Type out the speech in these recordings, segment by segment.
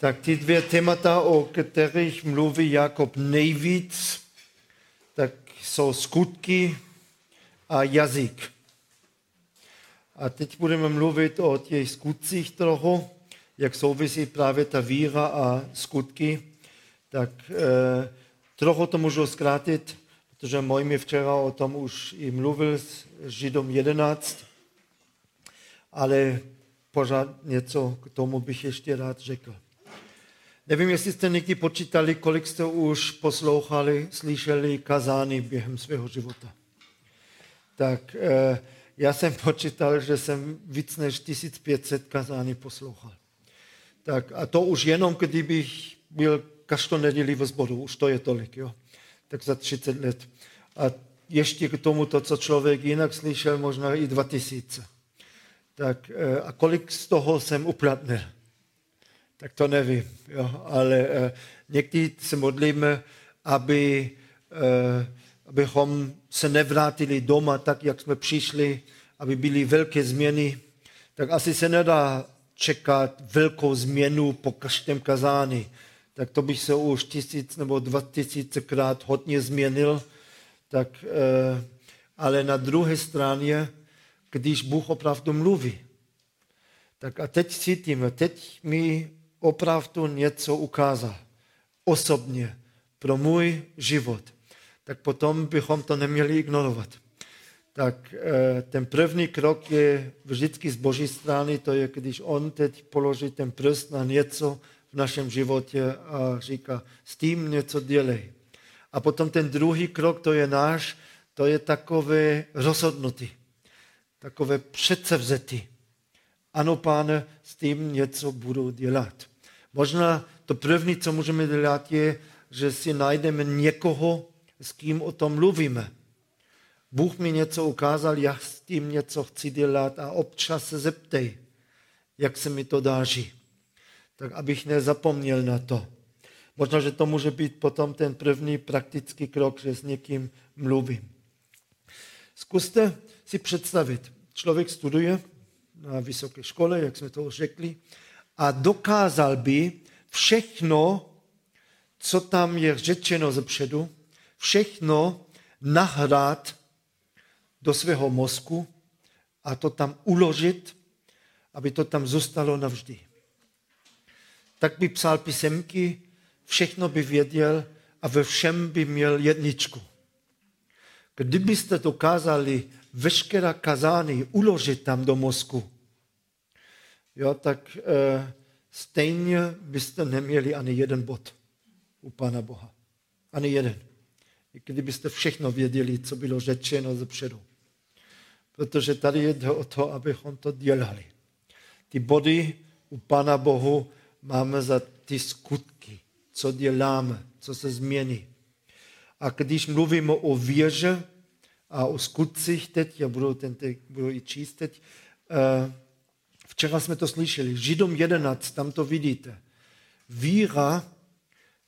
Tak ty dvě témata, o kterých mluví Jakob nejvíc, tak jsou skutky a jazyk. A teď budeme mluvit o těch skutcích trochu, jak souvisí právě ta víra a skutky. Tak eh, trochu to můžu zkrátit, protože můj mi včera o tom už i mluvil s Židom 11, ale pořád něco k tomu bych ještě rád řekl. Nevím, jestli jste někdy počítali, kolik jste už poslouchali, slyšeli kazány během svého života. Tak eh, já jsem počítal, že jsem víc než 1500 kazání poslouchal. Tak a to už jenom, kdybych byl každou neděli ve sboru, už to je tolik, jo. Tak za 30 let. A ještě k tomu to, co člověk jinak slyšel, možná i 2000. Tak eh, a kolik z toho jsem uplatnil? Tak to nevím, jo. ale eh, někdy se modlíme, aby eh, abychom se nevrátili doma tak, jak jsme přišli, aby byly velké změny, tak asi se nedá čekat velkou změnu po každém kazání. Tak to bych se už tisíc nebo dva tisícekrát hodně změnil. Tak, eh, ale na druhé straně, když Bůh opravdu mluví, tak a teď cítíme, teď mi opravdu něco ukázal osobně pro můj život tak potom bychom to neměli ignorovat. Tak eh, ten první krok je vždycky z boží strany, to je, když on teď položí ten prst na něco v našem životě a říká, s tím něco dělej. A potom ten druhý krok, to je náš, to je takové rozhodnutí, takové předsevzetí. Ano, pane, s tím něco budu dělat. Možná to první, co můžeme dělat, je, že si najdeme někoho, s kým o tom mluvíme. Bůh mi něco ukázal, já s tím něco chci dělat a občas se zeptej, jak se mi to dáří. Tak abych nezapomněl na to. Možná, že to může být potom ten první praktický krok, že s někým mluvím. Zkuste si představit, člověk studuje na vysoké škole, jak jsme to už řekli, a dokázal by všechno, co tam je řečeno zepředu, všechno nahrát do svého mozku a to tam uložit, aby to tam zůstalo navždy. Tak by psal písemky, všechno by věděl a ve všem by měl jedničku. Kdybyste dokázali veškerá kazání uložit tam do mozku, jo, tak e, stejně byste neměli ani jeden bod u Pána Boha. Ani jeden kdybyste všechno věděli, co bylo řečeno zepředu. Protože tady jde o to, abychom to dělali. Ty body u Pana Bohu máme za ty skutky, co děláme, co se změní. A když mluvíme o věže a o skutcích teď, já budu, ten, budu i číst teď, uh, včera jsme to slyšeli, Židom 11, tam to vidíte. Víra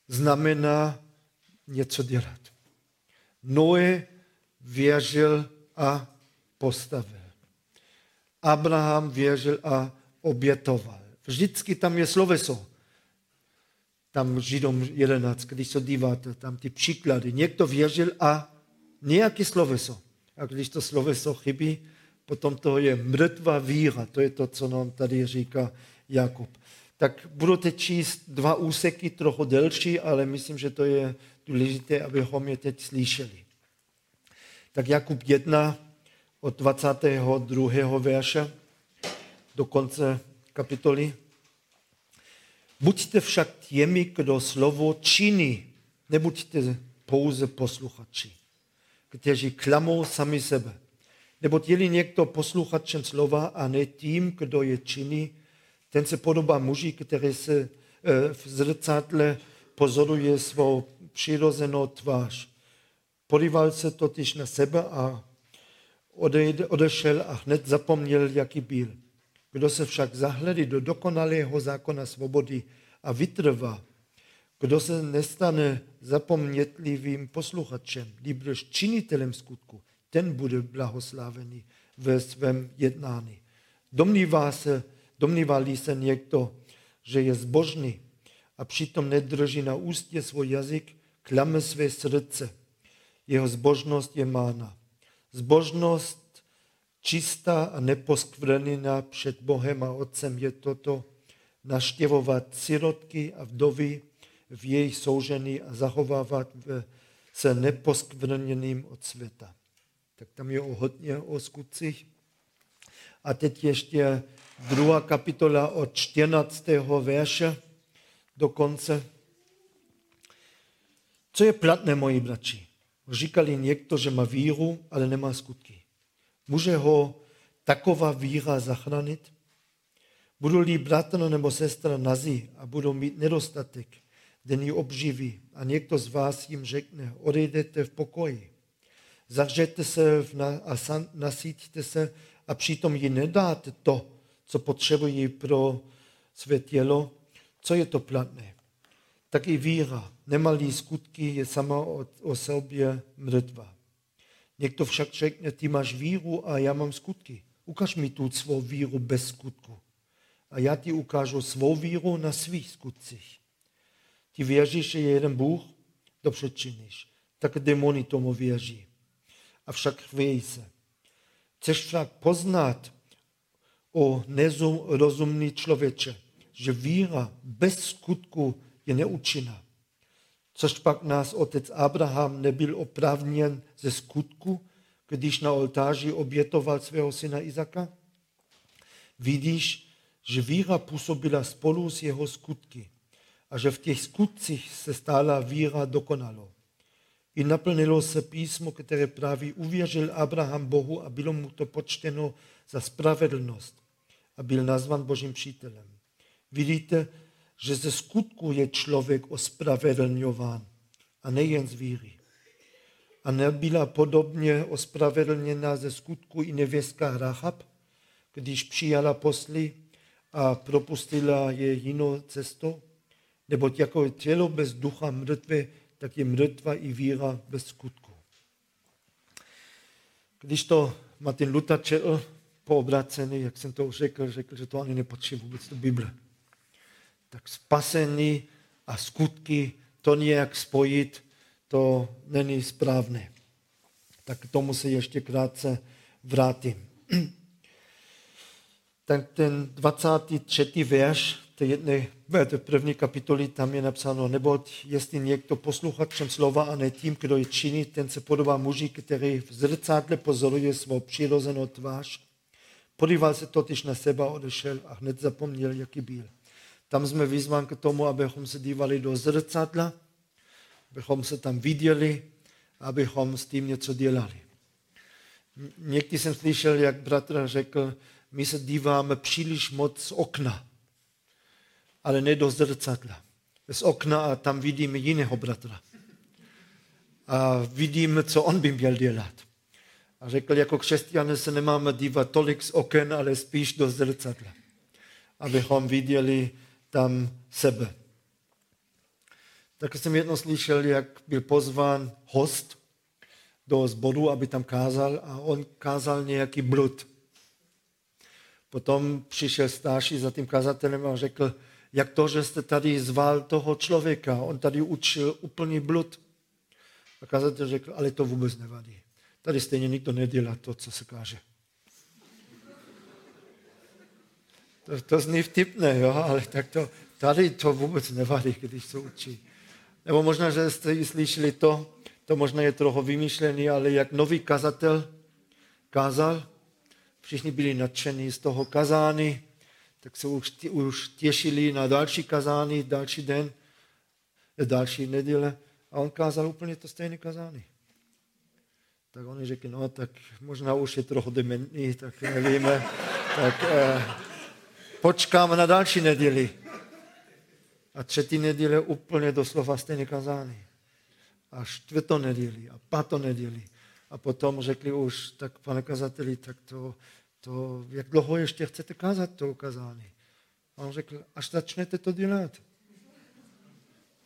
znamená něco dělat. Noe věřil a postavil. Abraham věřil a obětoval. Vždycky tam je sloveso. Tam Židom 11, když se díváte, tam ty příklady. Někdo věřil a nějaký sloveso. A když to sloveso chybí, potom to je mrtvá víra. To je to, co nám tady říká Jakub. Tak budu teď číst dva úseky, trochu delší, ale myslím, že to je důležité, abychom je teď slyšeli. Tak Jakub 1 od 22. verše do konce kapitoly. Buďte však těmi, kdo slovo činí, nebuďte pouze posluchači, kteří klamou sami sebe. Nebo je někdo posluchačem slova a ne tím, kdo je činí, ten se podobá muži, který se eh, v zrcadle pozoruje svou přirozenou tvář. Podíval se totiž na sebe a odešel a hned zapomněl, jaký byl. Kdo se však zahledí do dokonalého zákona svobody a vytrvá, kdo se nestane zapomnětlivým posluchačem, nýbrž činitelem skutku, ten bude blahoslávený ve svém jednání. Domnívá se, domnívá se někdo, že je zbožný, a přitom nedrží na ústě svůj jazyk, klame své srdce. Jeho zbožnost je mána. Zbožnost čistá a neposkvrněná před Bohem a Otcem je toto, naštěvovat sirotky a vdovy v jejich soužení a zachovávat se neposkvrněným od světa. Tak tam je o hodně o skutcích. A teď ještě druhá kapitola od 14. verše do konce. Co je platné, moji bratři? Říkali někdo, že má víru, ale nemá skutky. Může ho taková víra zachránit? Budou-li bratr nebo sestra nazí a budou mít nedostatek, den ji obživí a někdo z vás jim řekne, odejdete v pokoji, zahřete se a nasítíte se a přitom ji nedáte to, co potřebují pro své tělo, co je to platné? Tak i víra, nemalý skutky, je sama o, sobě mrtvá. Někdo však řekne, ty máš víru a já mám skutky. Ukaž mi tu svou víru bez skutku. A já ti ukážu svou víru na svých skutcích. Ty věříš, že je jeden Bůh? Dobře činíš. Tak demony tomu věří. Avšak chvějí se. Chceš však poznat o nerozumný člověče, že víra bez skutku je neúčinná. Což pak nás otec Abraham nebyl oprávněn ze skutku, když na oltáři obětoval svého syna Izaka? Vidíš, že víra působila spolu s jeho skutky a že v těch skutcích se stala víra dokonalo. I naplnilo se písmo, které praví, uvěřil Abraham Bohu a bylo mu to počteno za spravedlnost a byl nazvan Božím přítelem. Vidíte, že ze skutku je člověk ospravedlňován a nejen z víry. A nebyla podobně ospravedlněna ze skutku i nevěstka Rahab, když přijala posly a propustila je jinou cestou? Neboť jako tělo bez ducha mrtvé, tak je mrtva i víra bez skutku. Když to Martin Luther četl po obrácený, jak jsem to už řekl, řekl, že to ani nepotřebuje vůbec do Bible tak spasení a skutky to nějak spojit, to není správné. Tak k tomu se ještě krátce vrátím. Tak ten 23. verš té jedné, té první kapitoly, tam je napsáno, neboť jestli někdo posluchačem slova a ne tím, kdo je činí, ten se podobá muži, který v zrcádle pozoruje svou přirozenou tvář. Podíval se totiž na seba, odešel a hned zapomněl, jaký byl. Tam jsme vyzváni k tomu, abychom se dívali do zrcadla, abychom se tam viděli, abychom s tím něco dělali. Někdy jsem slyšel, jak bratr řekl, my se díváme příliš moc z okna, ale ne do zrcadla. Z okna a tam vidíme jiného bratra. A vidíme, co on by měl dělat. A řekl, jako křesťané se nemáme dívat tolik z oken, ale spíš do zrcadla. Abychom viděli, tam sebe. Tak jsem jedno slyšel, jak byl pozván host do zboru, aby tam kázal a on kázal nějaký blud. Potom přišel starší za tím kazatelem a řekl, jak to, že jste tady zval toho člověka, on tady učil úplný blud. A kazatel řekl, ale to vůbec nevadí. Tady stejně nikdo nedělá to, co se káže. To, to zní vtipné, jo, ale tak to, tady to vůbec nevadí, když se učí. Nebo možná, že jste slyšeli to, to možná je trochu vymýšlený, ale jak nový kazatel kázal, všichni byli nadšení z toho kazány, tak se už, už těšili na další kazány, další den, další neděle a on kázal úplně to stejné kazány. Tak oni řekli, no tak možná už je trochu dementní, tak nevíme. tak, eh, počkáme na další neděli. A třetí neděle úplně doslova stejné kazání. A čtvrtou neděli a pátou neděli. A potom řekli už, tak pane kazateli, tak to, to, jak dlouho ještě chcete kázat to kazání? A on řekl, až začnete to dělat.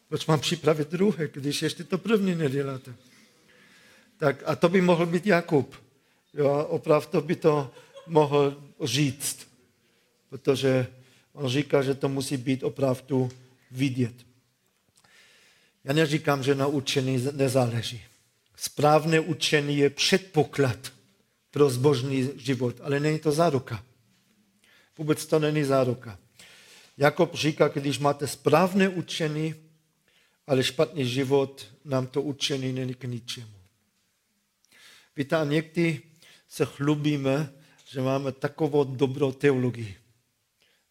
Proč mám připravit druhé, když ještě to první neděláte? Tak a to by mohl být Jakub. Jo, opravdu by to mohl říct protože on říká, že to musí být opravdu vidět. Já neříkám, že na učení nezáleží. Správné učení je předpoklad pro zbožný život, ale není to záruka. Vůbec to není záruka. Jakob říká, když máte správné učení, ale špatný život, nám to učení není k ničemu. Víte, a někdy se chlubíme, že máme takovou dobrou teologii,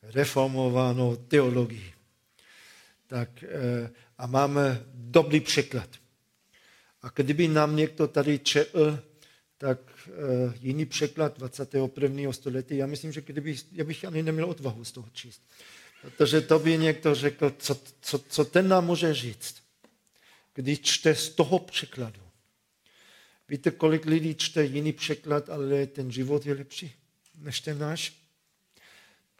reformovanou teologii. Tak, eh, a máme dobrý překlad. A kdyby nám někdo tady četl, tak uh, jiný překlad 21. století, já myslím, že kdyby, já bych ani neměl odvahu z toho číst. Protože to by někdo řekl, co, co, co ten nám může říct, když čte z toho překladu. Víte, kolik lidí čte jiný překlad, ale ten život je lepší než ten náš?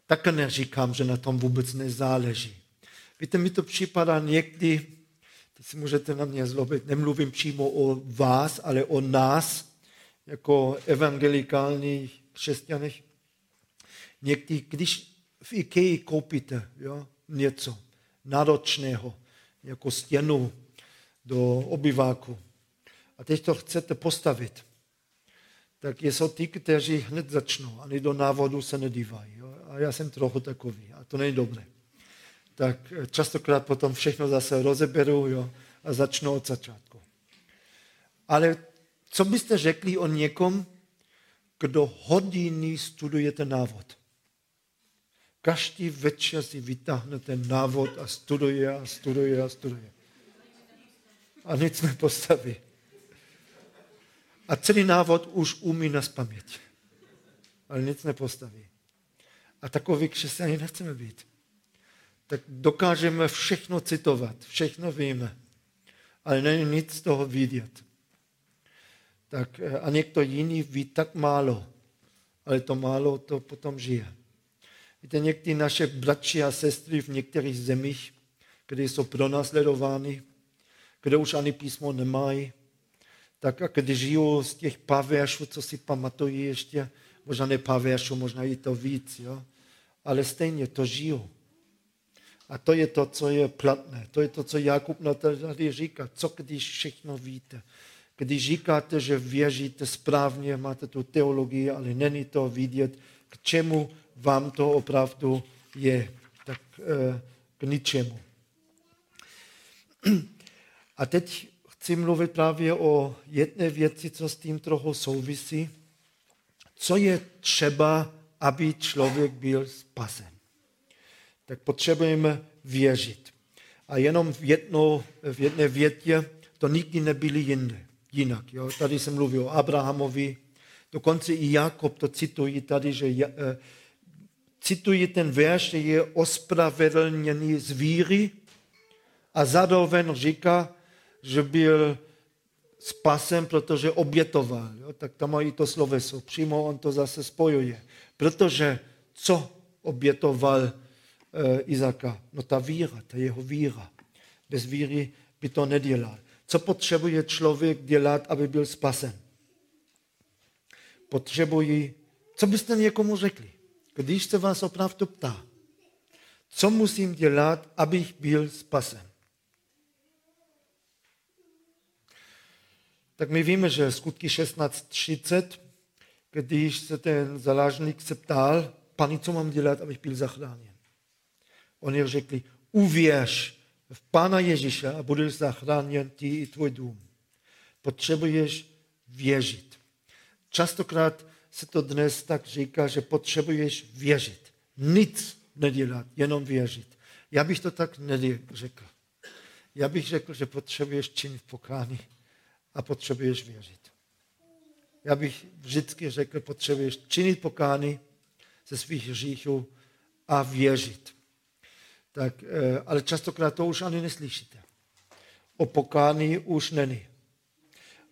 Tak neříkám, že na tom vůbec nezáleží. Víte, mi to připadá někdy, teď si můžete na mě zlobit, nemluvím přímo o vás, ale o nás, jako evangelikální křesťanech. Někdy, když v IKEA koupíte jo, něco náročného, jako stěnu do obyváku, a teď to chcete postavit, tak jsou ty, kteří hned začnou, ani do návodu se nedívají. Jo? A já jsem trochu takový a to není dobré. Tak častokrát potom všechno zase rozeberu jo? a začnu od začátku. Ale co byste řekli o někom, kdo hodiny studuje ten návod? Každý večer si vytáhne ten návod a studuje a studuje a studuje. A nic nepostaví. A celý návod už umí na paměť. Ale nic nepostaví. A takový křesťané nechceme být. Tak dokážeme všechno citovat, všechno víme, ale není nic z toho vidět. Tak, eh, a někdo jiný ví tak málo, ale to málo to potom žije. Víte, někdy naše bratři a sestry v některých zemích, kde jsou pronásledovány, kde už ani písmo nemají, tak a když žijou z těch pavěšů, co si pamatují ještě, možná ne pavěšů, možná i to víc, jo? ale stejně to žijou. A to je to, co je platné. To je to, co Jakub na tady říká. Co když všechno víte? Když říkáte, že věříte správně, máte tu teologii, ale není to vidět, k čemu vám to opravdu je. Tak eh, k ničemu. A teď chci mluvit právě o jedné věci, co s tím trochu souvisí. Co je třeba, aby člověk byl spasen? Tak potřebujeme věřit. A jenom v, jedno, v jedné větě to nikdy nebyly jinde, jinak. Jo? Tady jsem mluvil o Abrahamovi, dokonce i Jakob to citují tady, že eh, cituji ten verš, že je ospravedlněný z víry a zároveň říká, že byl spasen, protože obětoval. Jo? Tak tam mají to sloveso. Přímo on to zase spojuje. Protože co obětoval e, Izaka? No ta víra, ta jeho víra. Bez víry by to nedělal. Co potřebuje člověk dělat, aby byl spasen? Potřebují, co byste někomu řekli, když se vás opravdu ptá, co musím dělat, abych byl spasen? tak my víme, že skutky 16.30, když se ten zalážník se ptal, pani, co mám dělat, abych byl zachráněn. Oni řekli, uvěř v Pána Ježíše a budeš zachráněn ty i tvůj dům. Potřebuješ věřit. Častokrát se to dnes tak říká, že potřebuješ věřit. Nic nedělat, jenom věřit. Já bych to tak neřekl. Já bych řekl, že potřebuješ činit pokání a potřebuješ věřit. Já bych vždycky řekl, potřebuješ činit pokány ze svých hříchů a věřit. Tak, eh, ale častokrát to už ani neslyšíte. O pokání už není.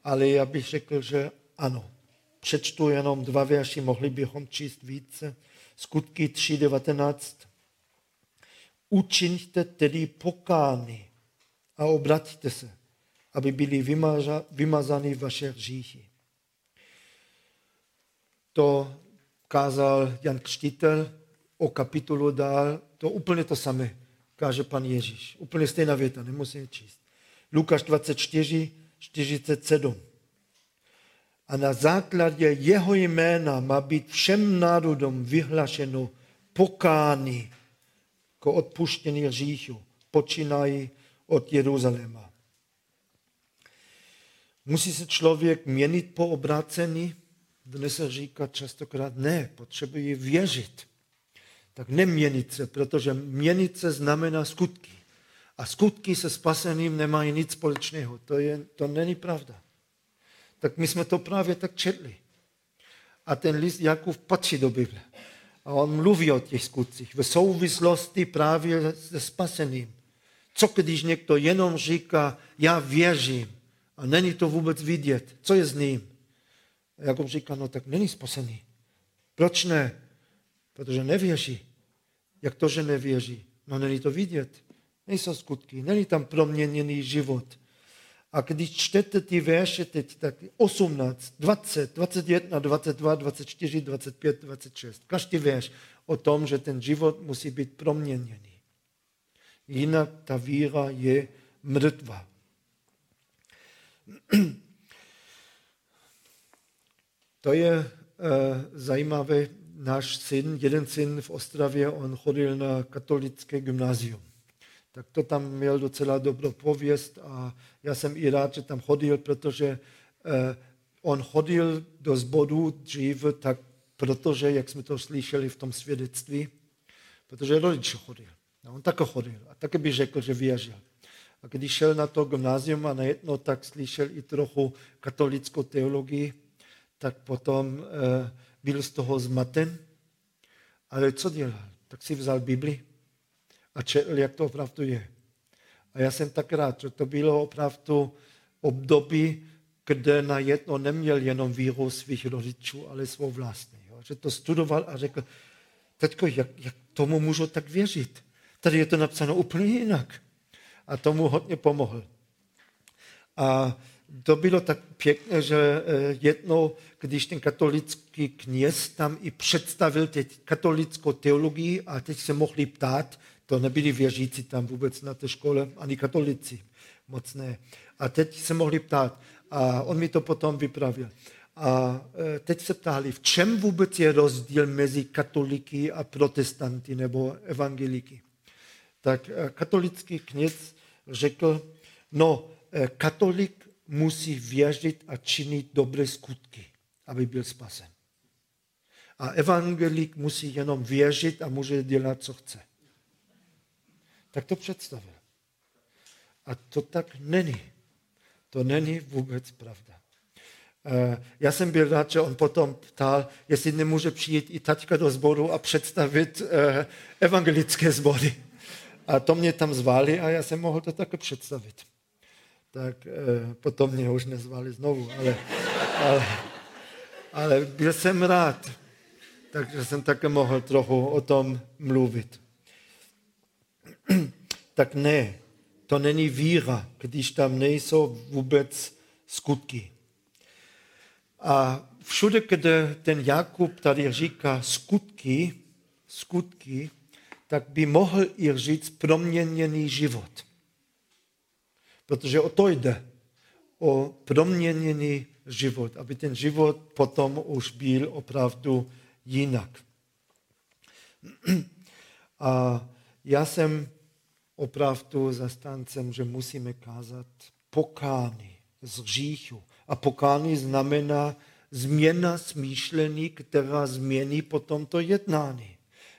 Ale já bych řekl, že ano. Přečtu jenom dva verši, mohli bychom číst více. Skutky 3.19. Učiňte tedy pokány a obraťte se aby byly vymazány vaše hříchy. To kázal Jan Křtitel o kapitolu dál, to úplně to samé káže pan Ježíš. Úplně stejná věta, nemusím číst. Lukáš 24, 47. A na základě jeho jména má být všem národům vyhlašeno pokání k odpuštění hříchu. Počínají od Jeruzaléma. Musí se člověk měnit po obrácení? Dnes se říká častokrát ne, potřebuje věřit. Tak neměnit se, protože měnit se znamená skutky. A skutky se spaseným nemají nic společného. To, je, to není pravda. Tak my jsme to právě tak četli. A ten list Jakub patří do Bible. A on mluví o těch skutcích v souvislosti právě se spaseným. Co když někdo jenom říká, já věřím a není to vůbec vidět, co je s ním? Jakub říká, no tak není spasený. Proč ne? Protože nevěří. Jak to, že nevěří? No není to vidět. Nejsou skutky, není tam proměněný život. A když čtete ty verše teď, tak 18, 20, 21, 22, 24, 25, 26. Každý verš o tom, že ten život musí být proměněný. Jinak ta víra je mrtvá. To je uh, zajímavé. Náš syn, jeden syn v Ostravě, on chodil na katolické gymnázium. Tak to tam měl docela dobrou pověst a já jsem i rád, že tam chodil, protože uh, on chodil do zboru dřív tak, protože, jak jsme to slyšeli v tom svědectví, protože rodiče chodil. No, on také chodil a také by řekl, že věřil. A když šel na to gymnázium a najednou tak slyšel i trochu katolickou teologii, tak potom e, byl z toho zmaten. Ale co dělal? Tak si vzal Bibli a četl, jak to opravdu je. A já jsem tak rád, že to bylo opravdu období, kde najednou neměl jenom víru svých rodičů, ale svou vlastní. Jo. Že to studoval a řekl, teďko, jak, jak tomu můžu tak věřit? Tady je to napsáno úplně jinak. A tomu hodně pomohl. A to bylo tak pěkné, že eh, jednou, když ten katolický kněz tam i představil teď katolickou teologii a teď se mohli ptát, to nebyli věřící tam vůbec na té škole, ani katolici, moc ne. A teď se mohli ptát a on mi to potom vypravil. A eh, teď se ptali, v čem vůbec je rozdíl mezi katoliky a protestanty nebo evangeliky. Tak eh, katolický kněz řekl, no, katolik musí věřit a činit dobré skutky, aby byl spasen. A evangelik musí jenom věřit a může dělat, co chce. Tak to představil. A to tak není. To není vůbec pravda. Eh, já jsem byl rád, že on potom ptal, jestli nemůže přijít i taťka do sboru a představit eh, evangelické sbory. A to mě tam zvali a já jsem mohl to také představit tak eh, potom mě už nezvali znovu, ale, ale, ale byl jsem rád, takže jsem také mohl trochu o tom mluvit. tak ne, to není víra, když tam nejsou vůbec skutky. A všude, kde ten Jakub tady říká skutky, skutky, tak by mohl i říct proměněný život protože o to jde, o proměněný život, aby ten život potom už byl opravdu jinak. A já jsem opravdu zastáncem, že musíme kázat pokání z hříchu. A pokání znamená změna smýšlení, která změní potom to jednání.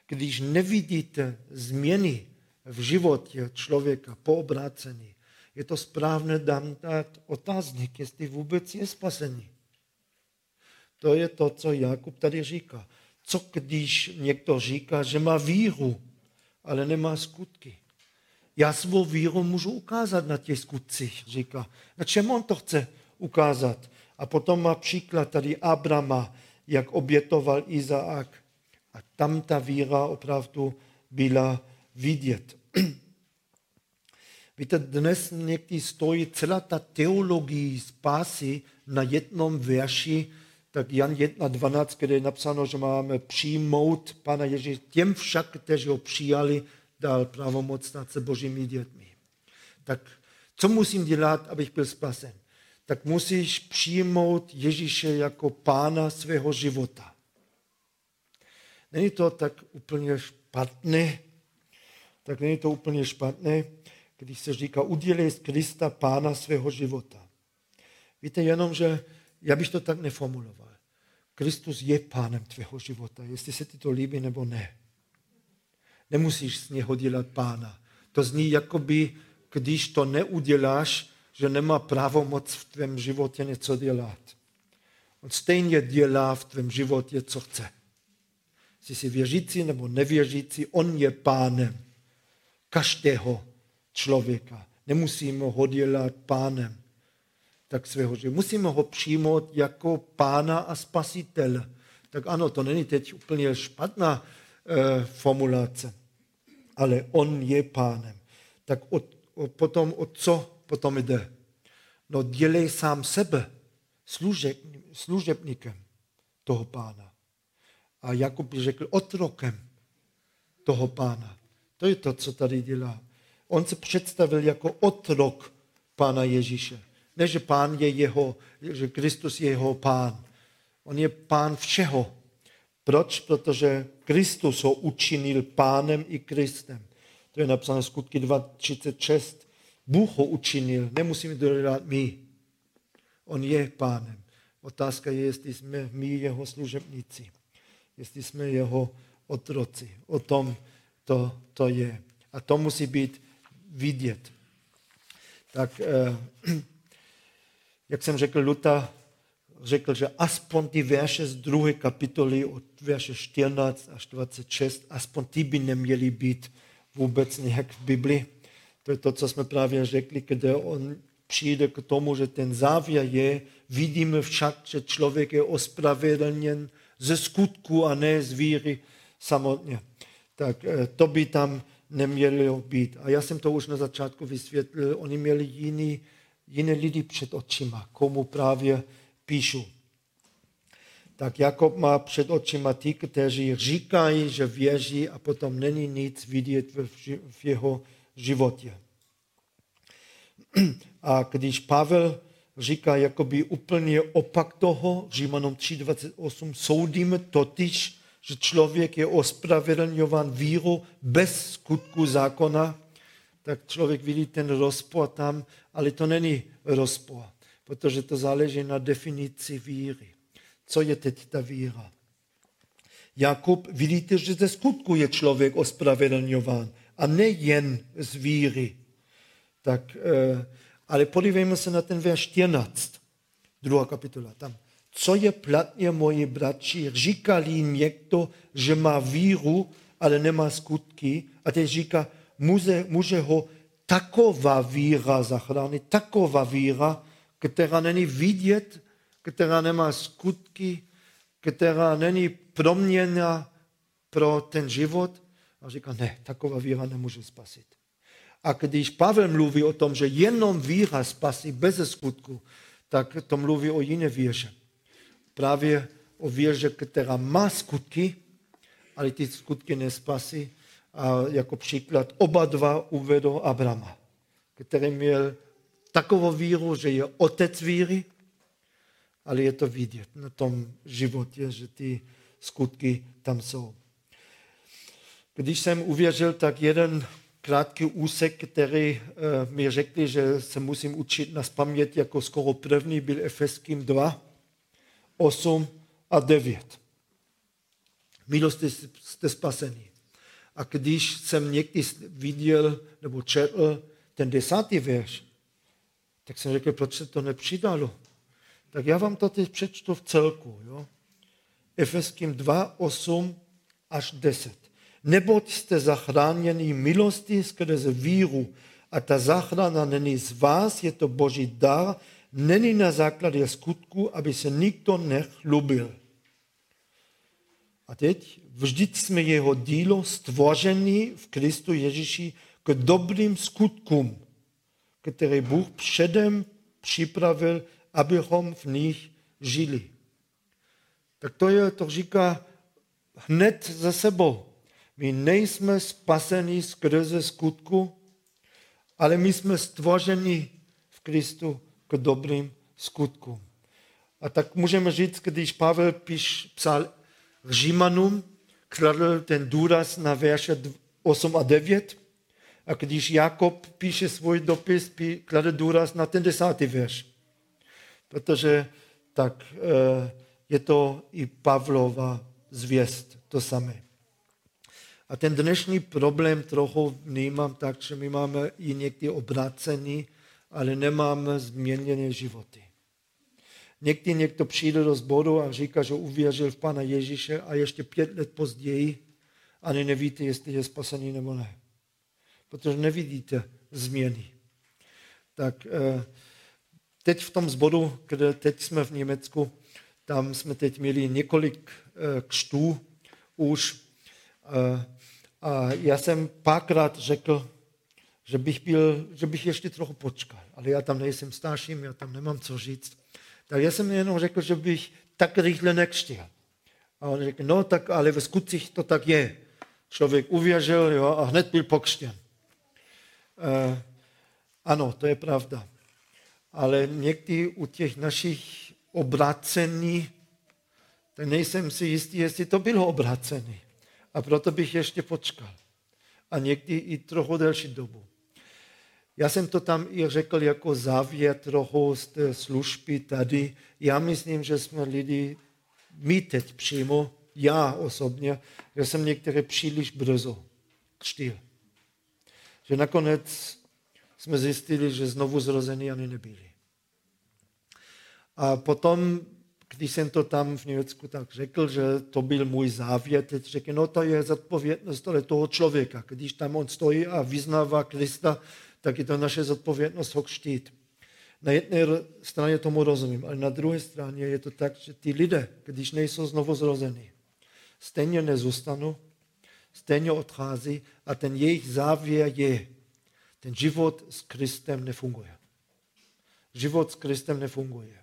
Když nevidíte změny v životě člověka po obrácení, je to správné dám dát otázník, jestli vůbec je spasený. To je to, co Jakub tady říká. Co když někdo říká, že má víru, ale nemá skutky? Já svou víru můžu ukázat na těch skutcích, říká. Na čem on to chce ukázat? A potom má příklad tady Abrama, jak obětoval Izaák. A tam ta víra opravdu byla vidět. Víte, dnes někdy stojí celá ta teologie spásy na jednom verši, tak Jan 1.12, kde je napsáno, že máme přijmout Pana Ježíše. Těm však, kteří ho přijali, dal pravomoc stát se božími dětmi. Tak co musím dělat, abych byl spasen? Tak musíš přijmout Ježíše jako pána svého života. Není to tak úplně špatné, tak není to úplně špatné, když se říká, udělej z Krista pána svého života. Víte, jenom, že já bych to tak neformuloval. Kristus je pánem tvého života, jestli se ti to líbí nebo ne. Nemusíš z něho dělat pána. To zní, jakoby, když to neuděláš, že nemá pravomoc v tvém životě něco dělat. On stejně dělá v tvém životě, co chce. Jsi si věřící nebo nevěřící, on je pánem každého člověka. Nemusíme ho dělat pánem tak svého života. Musíme ho přijmout jako pána a spasitele. Tak ano, to není teď úplně špatná e, formulace, ale on je pánem. Tak o, o, potom o co potom jde? No dělej sám sebe služeb, služebníkem toho pána. A Jakub řekl otrokem toho pána. To je to, co tady dělá. On se představil jako otrok pána Ježíše. Ne, že pán je jeho, že Kristus je jeho pán. On je pán všeho. Proč? Protože Kristus ho učinil pánem i Kristem. To je napsáno v skutky 2.36. Bůh ho učinil, nemusíme to dělat my. On je pánem. Otázka je, jestli jsme my jeho služebníci, jestli jsme jeho otroci. O tom to, to je. A to musí být vidět. Tak eh, jak jsem řekl, Luther řekl, že aspoň ty verše z druhé kapitoly od verše 14 až 26, aspoň ty by neměly být vůbec nějak v Bibli. To je to, co jsme právě řekli, kde on přijde k tomu, že ten závěr je, vidíme však, že člověk je ospravedlněn ze skutku a ne z víry samotně. Tak eh, to by tam nemělo být. A já jsem to už na začátku vysvětlil, oni měli jiný jiné lidi před očima, komu právě píšu. Tak Jakob má před očima ty, kteří říkají, že věří a potom není nic vidět v jeho životě. A když Pavel říká jakoby úplně opak toho, Římanům 3.28, soudíme totiž, že člověk je ospravedlňován víru bez skutku zákona, tak člověk vidí ten rozpor tam, ale to není rozpor, protože to záleží na definici víry. Co je teď ta víra? Jakub, vidíte, že ze skutku je člověk ospravedlňován a nejen z víry. Tak, eh, ale podívejme se na ten verš 14, druhá kapitola. Tam. Co je platně, moji bratři, říkali někdo, že má víru, ale nemá skutky. A teď říká, může, může ho taková víra zachránit, taková víra, která není vidět, která nemá skutky, která není proměna pro ten život. A říká, ne, taková víra nemůže spasit. A když Pavel mluví o tom, že jenom víra spasí bez skutku, tak to mluví o jiné víře. Právě o víře, která má skutky, ale ty skutky nespasí, a jako příklad oba dva uvedou Abrama, který měl takovou víru, že je otec víry, ale je to vidět na tom životě, že ty skutky tam jsou. Když jsem uvěřil, tak jeden krátký úsek, který uh, mi řekli, že se musím učit na spaměť jako skoro první, byl Efeským 2, 8 a 9. Milosti jste spasení. A když jsem někdy viděl nebo četl ten desátý verš, tak jsem řekl, proč se to nepřidalo. Tak já vám to teď přečtu v celku. Jo? Efeským 2, 8 až 10. Neboť jste zachráněni milosti skrze víru a ta záchrana není z vás, je to boží dar, není na základě skutku, aby se nikdo nechlubil. A teď vždyť jsme jeho dílo stvoření v Kristu Ježíši k dobrým skutkům, které Bůh předem připravil, abychom v nich žili. Tak to je, to říká hned za sebou. My nejsme spaseni skrze skutku, ale my jsme stvořeni v Kristu k dobrým skutkům. A tak můžeme říct, když Pavel píš, psal Římanům, kladl ten důraz na verše 8 a 9, a když Jakob píše svůj dopis, klade důraz na ten desátý verš. Protože tak eh, je to i Pavlova zvěst, to samé. A ten dnešní problém trochu vnímám tak, že my máme i někdy obrácený, ale nemáme změněné životy. Někdy někdo přijde do zboru a říká, že uvěřil v Pana Ježíše a ještě pět let později ani nevíte, jestli je spasený nebo ne. Protože nevidíte změny. Tak eh, teď v tom zboru, kde teď jsme v Německu, tam jsme teď měli několik eh, křtů už. Eh, a já jsem párkrát řekl, že bych, byl, že bych ještě trochu počkal. Ale já tam nejsem starším, já tam nemám co říct. Tak já jsem jenom řekl, že bych tak rychle nekřtil. A on řekl, no tak ale ve skutcích to tak je. Člověk uvěřil jo, a hned byl pokřtěn. Uh, ano, to je pravda. Ale někdy u těch našich obracení, tak nejsem si jistý, jestli to bylo obracení. A proto bych ještě počkal. A někdy i trochu delší dobu. Já jsem to tam i řekl jako závěr trochu z té služby tady. Já myslím, že jsme lidi, my teď přímo, já osobně, že jsem některé příliš brzo křtil. Že nakonec jsme zjistili, že znovu zrození ani nebyli. A potom, když jsem to tam v Německu tak řekl, že to byl můj závěr, teď řekl, no to je zodpovědnost toho člověka. Když tam on stojí a vyznává Krista, tak je to naše zodpovědnost ho křtít. Na jedné straně tomu rozumím, ale na druhé straně je to tak, že ty lidé, když nejsou znovu zrození, stejně nezůstanou, stejně odchází a ten jejich závěr je, ten život s Kristem nefunguje. Život s Kristem nefunguje.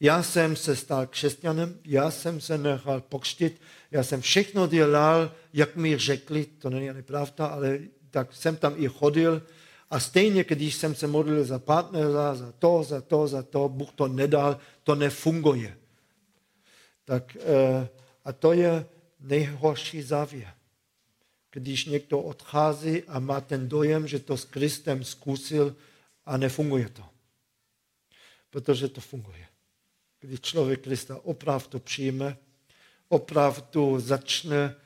Já jsem se stal křesťanem, já jsem se nechal pokřtit, já jsem všechno dělal, jak mi řekli, to není ani pravda, ale tak jsem tam i chodil, a stejně, když jsem se modlil za partnera, za to, za to, za to, Bůh to nedal, to nefunguje. Tak, eh, a to je nejhorší závěr. Když někdo odchází a má ten dojem, že to s Kristem zkusil a nefunguje to. Protože to funguje. Když člověk Krista opravdu přijme, opravdu začne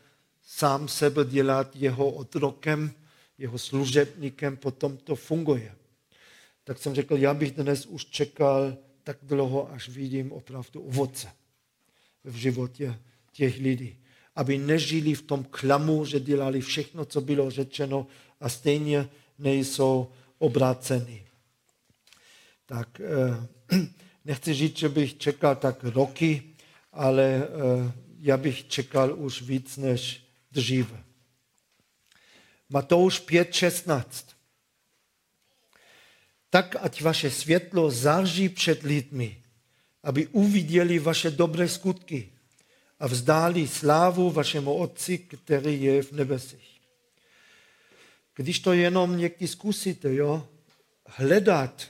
sám sebe dělat jeho otrokem, jeho služebníkem, potom to funguje. Tak jsem řekl, já bych dnes už čekal tak dlouho, až vidím opravdu ovoce v životě těch lidí. Aby nežili v tom klamu, že dělali všechno, co bylo řečeno a stejně nejsou obráceni. Tak eh, nechci říct, že bych čekal tak roky, ale eh, já bych čekal už víc než dříve. Matouš 5:16. Tak ať vaše světlo září před lidmi, aby uviděli vaše dobré skutky a vzdáli slávu vašemu Otci, který je v nebesích. Když to jenom někdy zkusíte, jo, hledat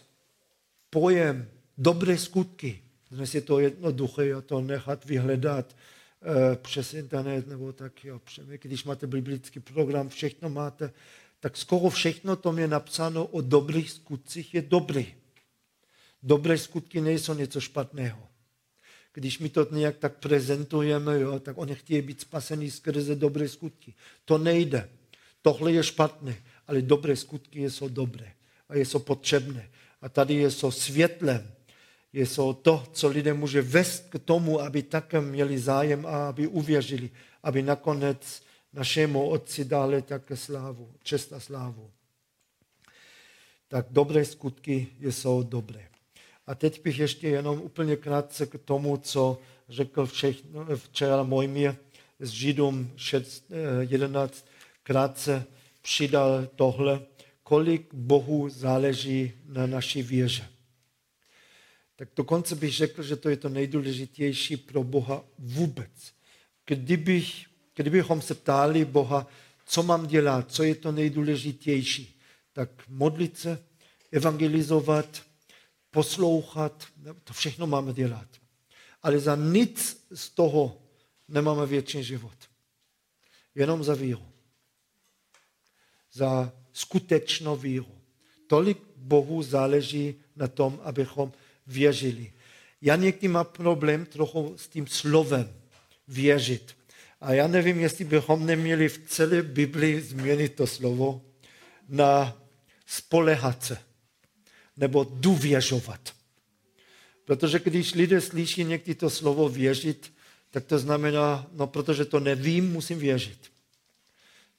pojem dobré skutky, dnes je to jednoduché, jo, to nechat vyhledat přes internet nebo tak, jo, když máte biblický program, všechno máte, tak skoro všechno to je napsáno o dobrých skutcích je dobrý. Dobré skutky nejsou něco špatného. Když my to nějak tak prezentujeme, jo, tak oni chtějí být spasení skrze dobré skutky. To nejde. Tohle je špatné, ale dobré skutky jsou dobré a jsou potřebné. A tady jsou světlem je to, co lidé může vést k tomu, aby také měli zájem a aby uvěřili, aby nakonec našemu Otci dali také slávu, čest a slávu. Tak dobré skutky jsou dobré. A teď bych ještě jenom úplně krátce k tomu, co řekl všechno, včera Mojmír s Židům 11, krátce přidal tohle, kolik Bohu záleží na naší věře tak dokonce bych řekl, že to je to nejdůležitější pro Boha vůbec. Kdybych kdybychom se ptali Boha, co mám dělat, co je to nejdůležitější, tak modlit se, evangelizovat, poslouchat, to všechno máme dělat. Ale za nic z toho nemáme věčný život. Jenom za víru. Za skutečnou víru. Tolik Bohu záleží na tom, abychom věřili. Já někdy mám problém trochu s tím slovem věřit. A já nevím, jestli bychom neměli v celé Biblii změnit to slovo na spolehat se nebo důvěřovat. Protože když lidé slyší někdy to slovo věřit, tak to znamená, no protože to nevím, musím věřit.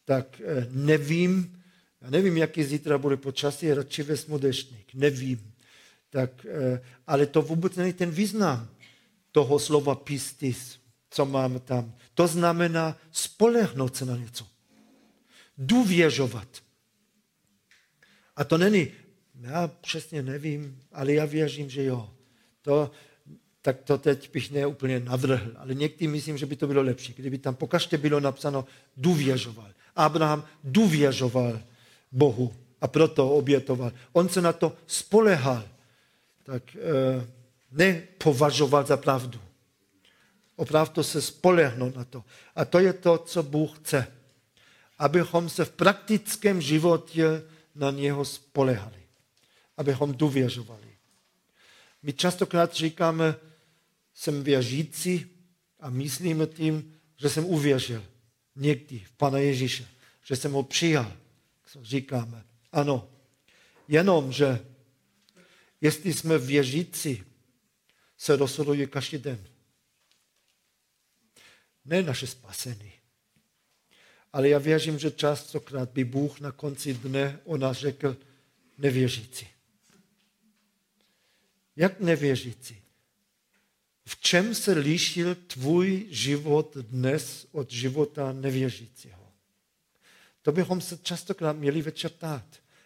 Tak eh, nevím, já nevím, jaký zítra bude počasí, radši vezmu deštník, nevím. Tak, eh, ale to vůbec není ten význam toho slova pistis, co mám tam. To znamená spolehnout se na něco. Důvěřovat. A to není, já přesně nevím, ale já věřím, že jo. To, tak to teď bych ne úplně navrhl, ale někdy myslím, že by to bylo lepší, kdyby tam pokaždé bylo napsáno důvěřoval. Abraham důvěřoval Bohu a proto obětoval. On se na to spolehal, tak e, nepovažoval za pravdu. Opravdu se spolehnout na to. A to je to, co Bůh chce. Abychom se v praktickém životě na něho spolehali. Abychom důvěřovali. My častokrát říkáme, jsem věřící a myslíme tím, že jsem uvěřil někdy v Pana Ježíše, že jsem ho přijal. Říkáme, ano, jenom, že jestli jsme věřící, se rozhoduje každý den. Ne naše spasení. Ale já věřím, že častokrát by Bůh na konci dne o nás řekl nevěřící. Jak nevěřící? V čem se lišil tvůj život dnes od života nevěřícího? To bychom se častokrát měli večer ptát.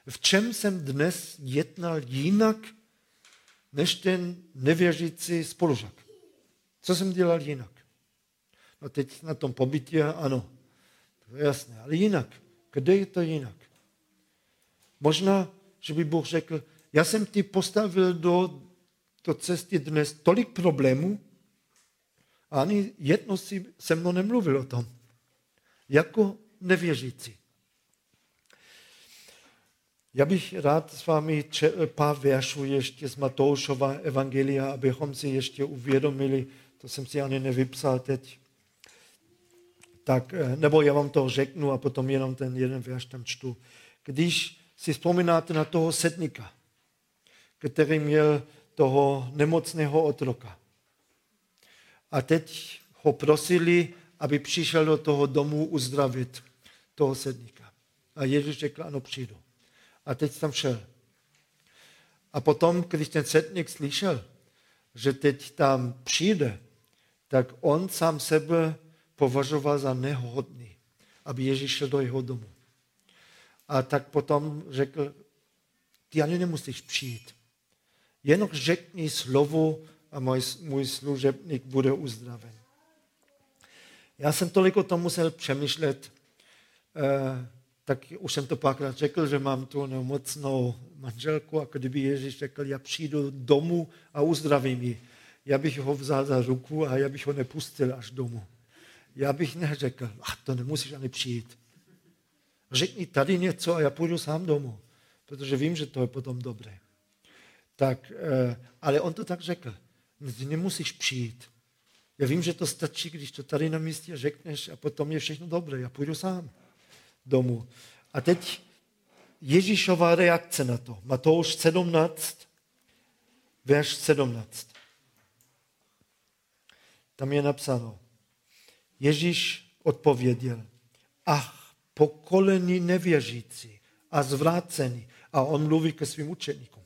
V čem jsem dnes jednal jinak než ten nevěřící spolužák? Co jsem dělal jinak? No teď na tom pobytě, ano, to je jasné, ale jinak. Kde je to jinak? Možná, že by Bůh řekl, já jsem ti postavil do to cesty dnes tolik problémů a ani jedno si se mnou nemluvil o tom. Jako nevěřící. Já bych rád s vámi pár veršů ještě z Matoušova evangelia, abychom si ještě uvědomili, to jsem si ani nevypsal teď, tak, eh, nebo já vám to řeknu a potom jenom ten jeden verš tam čtu. Když si vzpomínáte na toho setníka, který měl toho nemocného otroka. A teď ho prosili, aby přišel do toho domu uzdravit toho sedníka. A Ježíš řekl, ano, přijdu. A teď tam šel. A potom, když ten setník slyšel, že teď tam přijde, tak on sám sebe považoval za nehodný, aby Ježíš šel do jeho domu. A tak potom řekl, ty ani nemusíš přijít. Jenom řekni slovo a můj, můj služebník bude uzdraven. Já jsem tolik o tom musel přemýšlet, eh, tak už jsem to párkrát řekl, že mám tu nemocnou manželku a kdyby Ježíš řekl, já přijdu domů a uzdravím ji, já bych ho vzal za ruku a já bych ho nepustil až domů. Já bych neřekl, ach, to nemusíš ani přijít. Řekni tady něco a já půjdu sám domů, protože vím, že to je potom dobré. Tak, eh, ale on to tak řekl. Ty nemusíš přijít. Já vím, že to stačí, když to tady na místě řekneš a potom je všechno dobré. Já půjdu sám domů. A teď Ježíšová reakce na to. Matouš 17, verš 17. Tam je napsáno. Ježíš odpověděl, ach, pokolení nevěřící a zvrácení. A on mluví ke svým učeníkům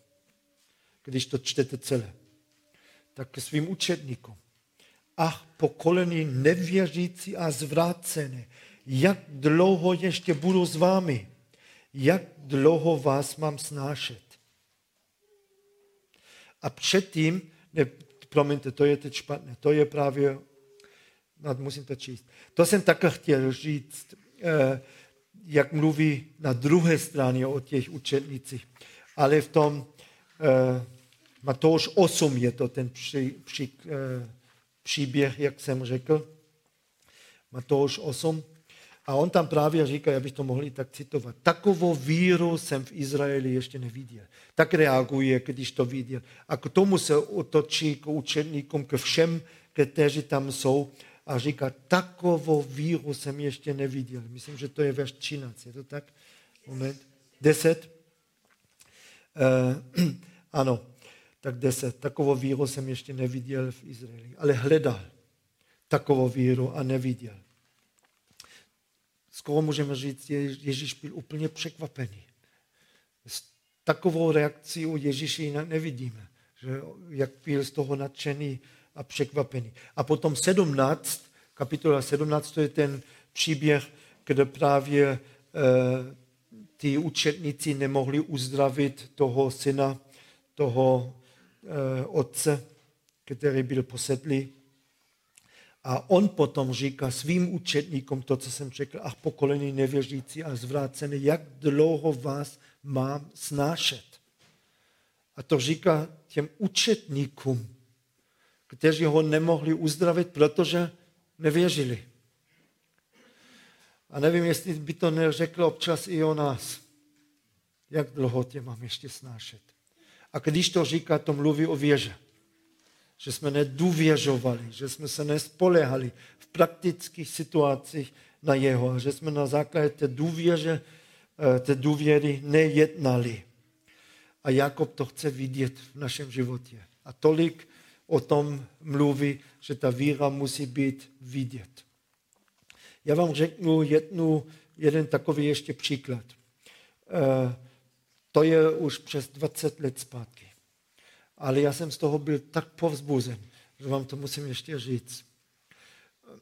když to čtete celé. Tak ke svým učedníkům. Ach, pokolení nevěřící a zvrácené, jak dlouho ještě budu s vámi? Jak dlouho vás mám snášet? A předtím, ne, promiňte, to je teď špatné, to je právě no, musím to číst. To jsem také chtěl říct, eh, jak mluví na druhé straně o těch učetnicích. Ale v tom eh, Matouš 8 je to ten při, při, eh, příběh, jak jsem řekl. Matouš 8. A on tam právě říká, já bych to mohl tak citovat, takovou víru jsem v Izraeli ještě neviděl. Tak reaguje, když to viděl. A k tomu se otočí k učeníkům, ke všem, kteří tam jsou a říká, takovou víru jsem ještě neviděl. Myslím, že to je verš 13, je to tak? Moment. 10. Uh, ano, tak 10. Takovou víru jsem ještě neviděl v Izraeli, ale hledal takovou víru a neviděl. Skoro můžeme říct, Ježíš byl úplně překvapený. Takovou reakci u Ježíše nevidíme, že jak byl z toho nadšený a překvapený. A potom 17, kapitola 17, to je ten příběh, kde právě e, ty učetníci nemohli uzdravit toho syna, toho e, otce, který byl posedlý. A on potom říká svým učetníkům to, co jsem řekl, ach pokolení nevěřící a zvrácený, jak dlouho vás mám snášet. A to říká těm učetníkům, kteří ho nemohli uzdravit, protože nevěřili. A nevím, jestli by to neřekl občas i o nás. Jak dlouho tě mám ještě snášet. A když to říká, to mluví o věře že jsme nedůvěřovali, že jsme se nespolehali v praktických situacích na jeho a že jsme na základě té důvěře, eh, té důvěry nejednali. A Jakob to chce vidět v našem životě. A tolik o tom mluví, že ta víra musí být vidět. Já vám řeknu jednu, jeden takový ještě příklad. Eh, to je už přes 20 let zpátky ale já jsem z toho byl tak povzbuzen, že vám to musím ještě říct.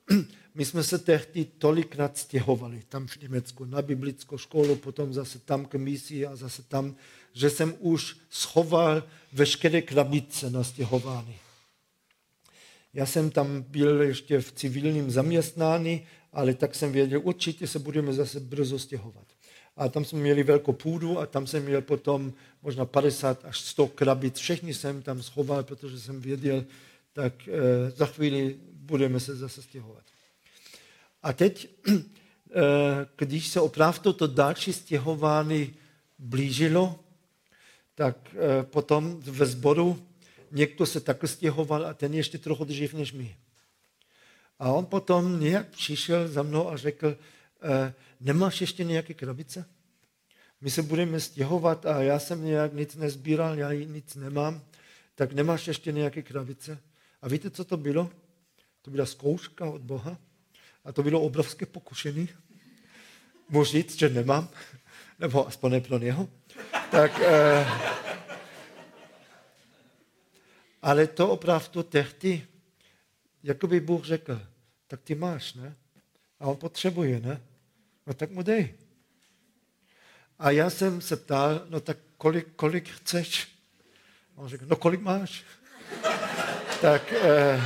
My jsme se tehdy tolikrát stěhovali tam v Německu na biblickou školu, potom zase tam k misi a zase tam, že jsem už schoval veškeré krabice na stěhování. Já jsem tam byl ještě v civilním zaměstnání, ale tak jsem věděl, určitě se budeme zase brzo stěhovat a tam jsme měli velkou půdu a tam jsem měl potom možná 50 až 100 krabic. Všechny jsem tam schoval, protože jsem věděl, tak e, za chvíli budeme se zase stěhovat. A teď, e, když se opravdu to další stěhování blížilo, tak e, potom ve sboru někdo se takhle stěhoval a ten ještě trochu dřív než my. A on potom nějak přišel za mnou a řekl, e, nemáš ještě nějaké krabice? My se budeme stěhovat a já jsem nějak nic nezbíral, já nic nemám, tak nemáš ještě nějaké krabice? A víte, co to bylo? To byla zkouška od Boha a to bylo obrovské pokušení. Můžu říct, že nemám, nebo aspoň ne pro něho. Tak, eh, ale to opravdu tehdy, jako by Bůh řekl, tak ty máš, ne? A on potřebuje, ne? No tak mu dej. A já jsem se ptal, no tak kolik, kolik chceš? A on řekl, no kolik máš? tak eh,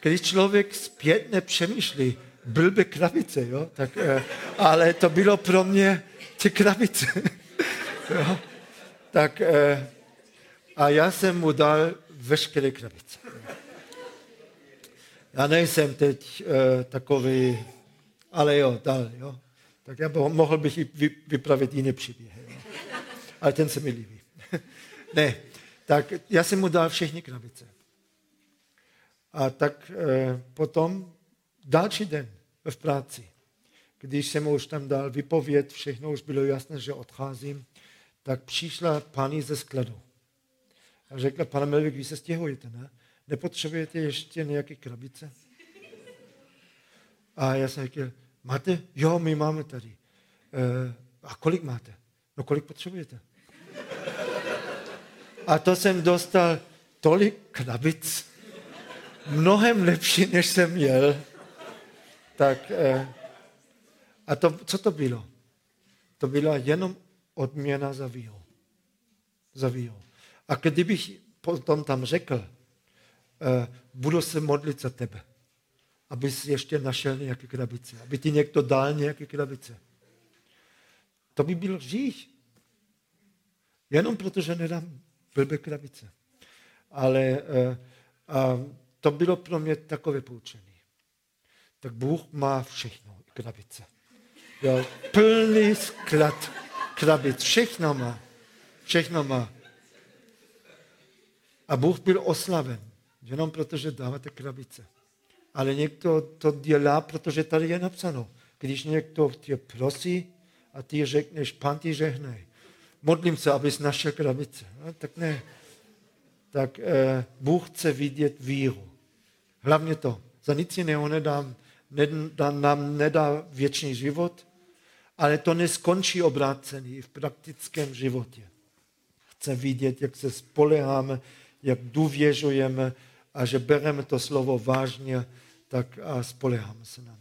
když člověk zpětně přemýšlí, blbé krabice, jo? Tak, eh, ale to bylo pro mě ty krabice. jo? Tak eh, a já jsem mu dal veškeré krabice. Já nejsem teď eh, takový ale jo, dal, jo. Tak já mohl bych i vypravit jiné příběhy. Jo. Ale ten se mi líbí. ne, tak já jsem mu dal všechny krabice. A tak eh, potom další den v práci, když jsem už tam dal vypověd, všechno už bylo jasné, že odcházím, tak přišla paní ze skladu. A řekla, pane Melvik, vy se stěhujete, ne? Nepotřebujete ještě nějaké krabice? A já jsem řekl, máte? Jo, my máme tady. E, a kolik máte? No kolik potřebujete? A to jsem dostal tolik krabic, mnohem lepší, než jsem měl. Tak, e, a to, co to bylo? To byla jenom odměna za víru. Za víru. A kdybych potom tam řekl, e, budu se modlit za tebe, abys ještě našel nějaké krabice, aby ti někdo dal nějaké krabice. To by byl říš. Jenom proto, že nedám blbé krabice. Ale uh, uh, to bylo pro mě takové poučení. Tak Bůh má všechno, krabice. Jo, plný sklad krabic, všechno má. Všechno má. A Bůh byl oslaven, jenom protože dáváte krabice. Ale někdo to dělá, protože tady je napsáno. Když někdo tě prosí a ty řekneš, pan ti žehnej, modlím se, abys našel krabice. No, tak ne. Tak eh, Bůh chce vidět víru. Hlavně to. Za nic jiného nedám, nedá, nám nedá věčný život, ale to neskončí obrácený v praktickém životě. Chce vidět, jak se spoleháme, jak důvěřujeme a že bereme to slovo vážně, tak a spoleháme se na.